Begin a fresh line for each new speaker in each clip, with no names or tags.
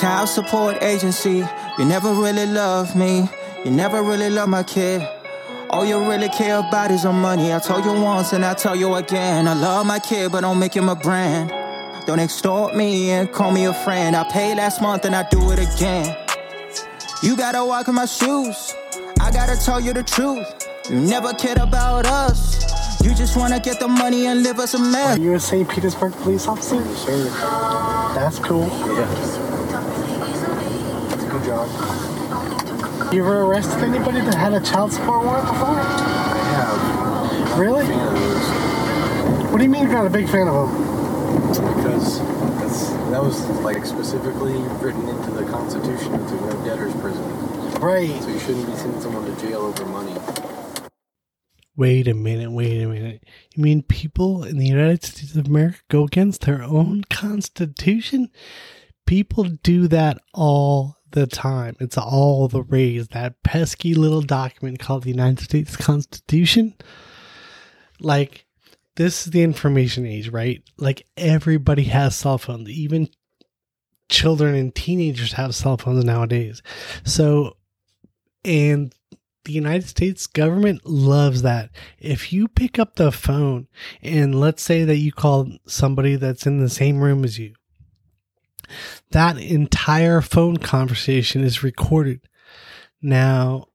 Child support agency, you never really love me. You never really love my kid. All you really care about is your money. I told you once and I tell you again. I love my kid, but don't make him a brand. Don't extort me and call me a friend. I paid last month and I do it again. You gotta walk in my shoes. I gotta tell you the truth. You never cared about us. You just wanna get the money and live us a mess.
Are you a St. Petersburg police officer?
Yes, sir.
That's cool.
Yeah. Good job.
You ever arrested anybody that had a child support warrant before?
I have.
Really?
Fan of those
What do you mean you're not a big fan of them?
because that's that was like specifically written into the Constitution to no debtor's prison.
Right.
So you shouldn't be sending someone to jail over money.
Wait a minute, wait a minute. You mean people in the United States of America go against their own constitution? People do that all the time. It's all the rage. That pesky little document called the United States Constitution. Like, this is the information age, right? Like, everybody has cell phones. Even children and teenagers have cell phones nowadays. So, and the United States government loves that. If you pick up the phone and let's say that you call somebody that's in the same room as you, that entire phone conversation is recorded. Now,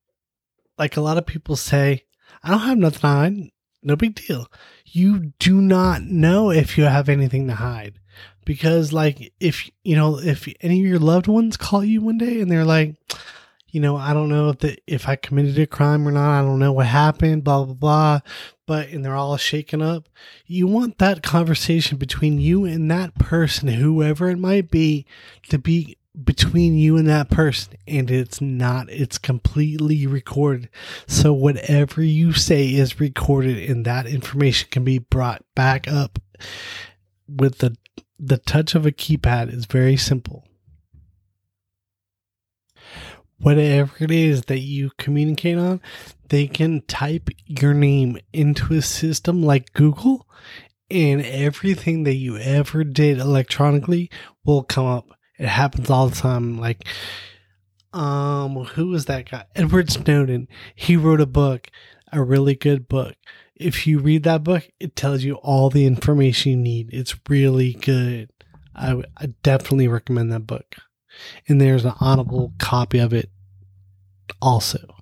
like a lot of people say, I don't have nothing to hide. No big deal. You do not know if you have anything to hide. Because, like, if, you know, if any of your loved ones call you one day and they're like, you know, I don't know if the, if I committed a crime or not. I don't know what happened, blah, blah, blah. But, and they're all shaken up. You want that conversation between you and that person, whoever it might be, to be between you and that person. And it's not, it's completely recorded. So whatever you say is recorded and that information can be brought back up with the, the touch of a keypad is very simple whatever it is that you communicate on, they can type your name into a system like Google, and everything that you ever did electronically will come up. It happens all the time. Like, um, who was that guy? Edward Snowden. He wrote a book, a really good book. If you read that book, it tells you all the information you need. It's really good. I, I definitely recommend that book and there's an audible copy of it also.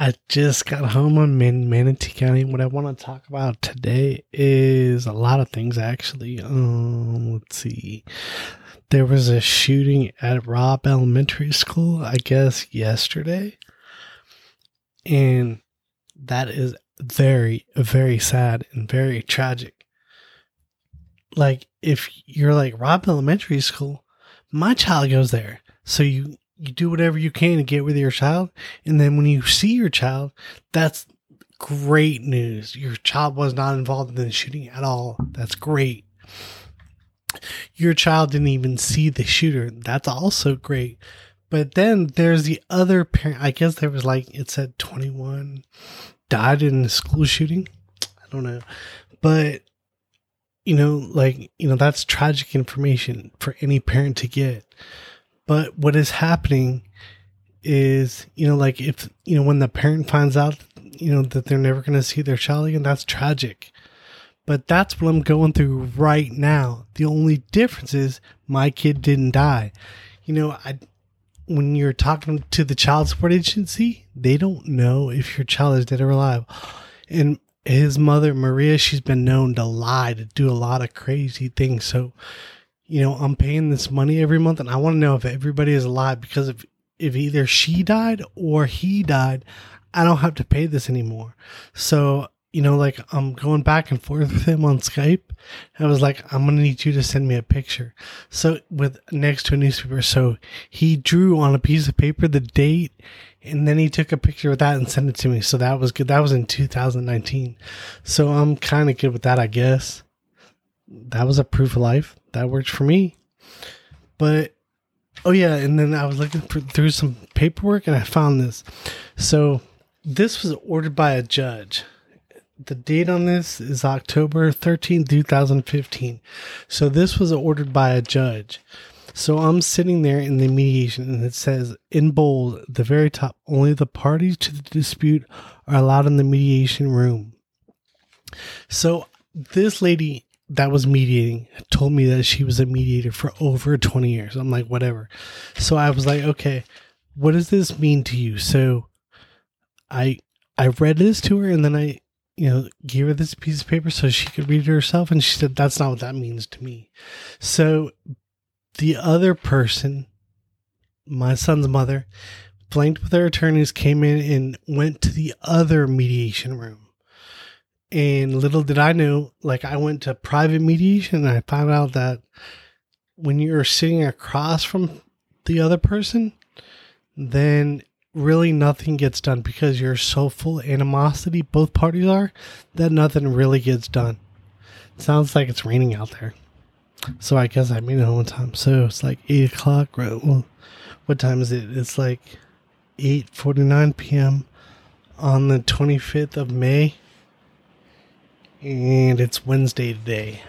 I just got home on Man- Manatee County. What I want to talk about today is a lot of things, actually. Um, let's see. There was a shooting at Robb Elementary School, I guess, yesterday. And that is very, very sad and very tragic like if you're like Robb Elementary School, my child goes there. So you you do whatever you can to get with your child, and then when you see your child, that's great news. Your child was not involved in the shooting at all. That's great. Your child didn't even see the shooter. That's also great. But then there's the other parent. I guess there was like it said 21 died in the school shooting. I don't know, but you know, like, you know, that's tragic information for any parent to get. But what is happening is, you know, like if, you know, when the parent finds out, you know, that they're never going to see their child again, that's tragic. But that's what I'm going through right now. The only difference is my kid didn't die. You know, I, when you're talking to the child support agency, they don't know if your child is dead or alive. And his mother Maria, she's been known to lie, to do a lot of crazy things. So, you know, I'm paying this money every month, and I want to know if everybody is alive because if if either she died or he died, I don't have to pay this anymore. So, you know, like I'm going back and forth with him on Skype. I was like, I'm gonna need you to send me a picture. So with next to a newspaper, so he drew on a piece of paper the date and then he took a picture of that and sent it to me. So that was good. That was in 2019. So I'm kind of good with that, I guess. That was a proof of life. That worked for me. But oh yeah, and then I was looking for, through some paperwork and I found this. So this was ordered by a judge. The date on this is October 13, 2015. So this was ordered by a judge. So I'm sitting there in the mediation and it says in bold the very top only the parties to the dispute are allowed in the mediation room. So this lady that was mediating told me that she was a mediator for over 20 years. I'm like, whatever. So I was like, okay, what does this mean to you? So I I read this to her and then I, you know, gave her this piece of paper so she could read it herself. And she said, that's not what that means to me. So the other person, my son's mother, blanked with her attorneys, came in and went to the other mediation room. And little did I know, like I went to private mediation and I found out that when you're sitting across from the other person, then really nothing gets done because you're so full of animosity, both parties are, that nothing really gets done. It sounds like it's raining out there. So I guess I made it home time. So it's like 8 o'clock. Right? Well, what time is it? It's like 8.49 p.m. on the 25th of May. And it's Wednesday today.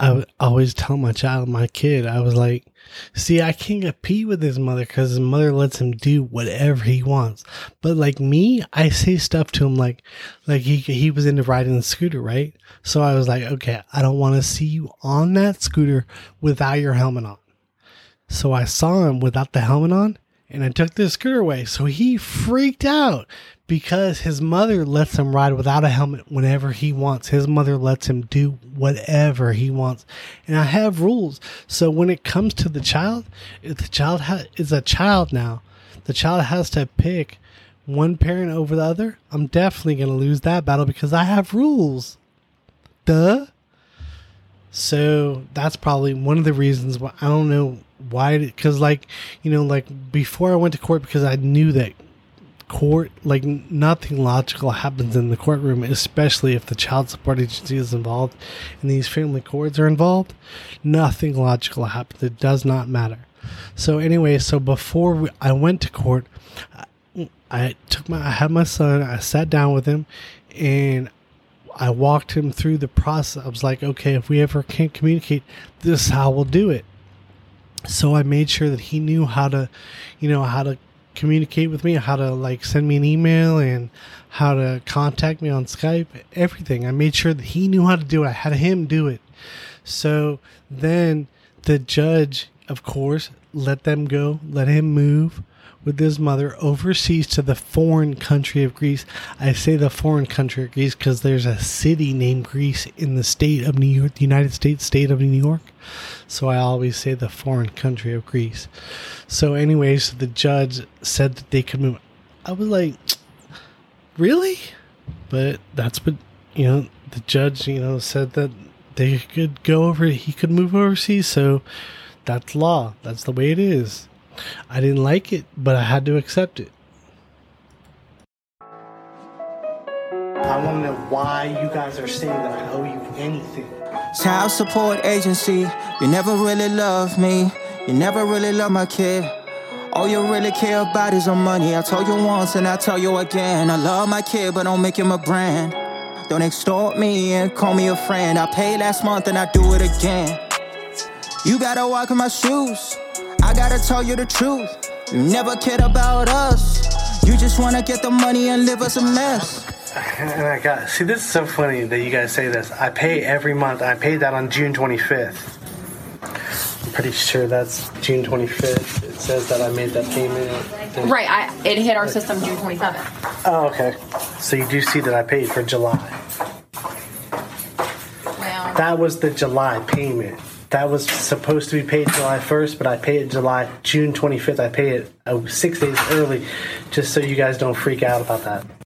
I w- always tell my child, my kid, I was like, see, I can't compete with his mother because his mother lets him do whatever he wants. But like me, I say stuff to him like, like he he was into riding the scooter, right? So I was like, okay, I don't want to see you on that scooter without your helmet on. So I saw him without the helmet on, and I took the scooter away. So he freaked out because his mother lets him ride without a helmet whenever he wants. His mother lets him do whatever he wants. And I have rules. So when it comes to the child, if the child ha- is a child now, the child has to pick one parent over the other. I'm definitely going to lose that battle because I have rules. Duh. So that's probably one of the reasons why I don't know why, because like, you know, like before I went to court, because I knew that court like nothing logical happens in the courtroom especially if the child support agency is involved and these family courts are involved. Nothing logical happens. It does not matter. So anyway so before we, i went to court I, I took my i had my son i sat down with him and i walked him through the process. I was like okay if we ever can't communicate this is how we'll do it so i made sure that he knew how to you know how to communicate with me, how to like send me an email and how to contact me on Skype, everything. I made sure that he knew how to do it. I had him do it. So then the judge, of course, let them go, let him move with his mother overseas to the foreign country of Greece. I say the foreign country of Greece because there's a city named Greece in the state of New York, the United States state of New York. So I always say the foreign country of Greece. So, anyways, the judge said that they could move. I was like, really? But that's what, you know, the judge, you know, said that they could go over, he could move overseas. So that's law. That's the way it is. I didn't like it, but I had to accept it. I want to know why you guys are saying that I owe you anything.
Child support agency, you never really love me. You never really love my kid. All you really care about is your money. I told you once and I tell you again. I love my kid, but don't make him a brand. Don't extort me and call me a friend. I paid last month and I do it again. You gotta walk in my shoes. I gotta tell you the truth. You never cared about us. You just wanna get the money and live us a mess.
And I got see this is so funny that you guys say this. I pay every month. I paid that on June 25th. I'm pretty sure that's June 25th. It says that I made that payment.
Right, I, it hit our system June 27th.
Oh, okay. So you do see that I paid for July.
Well,
That was the July payment. That was supposed to be paid July 1st, but I paid it July June 25th. I paid it uh, six days early, just so you guys don't freak out about that.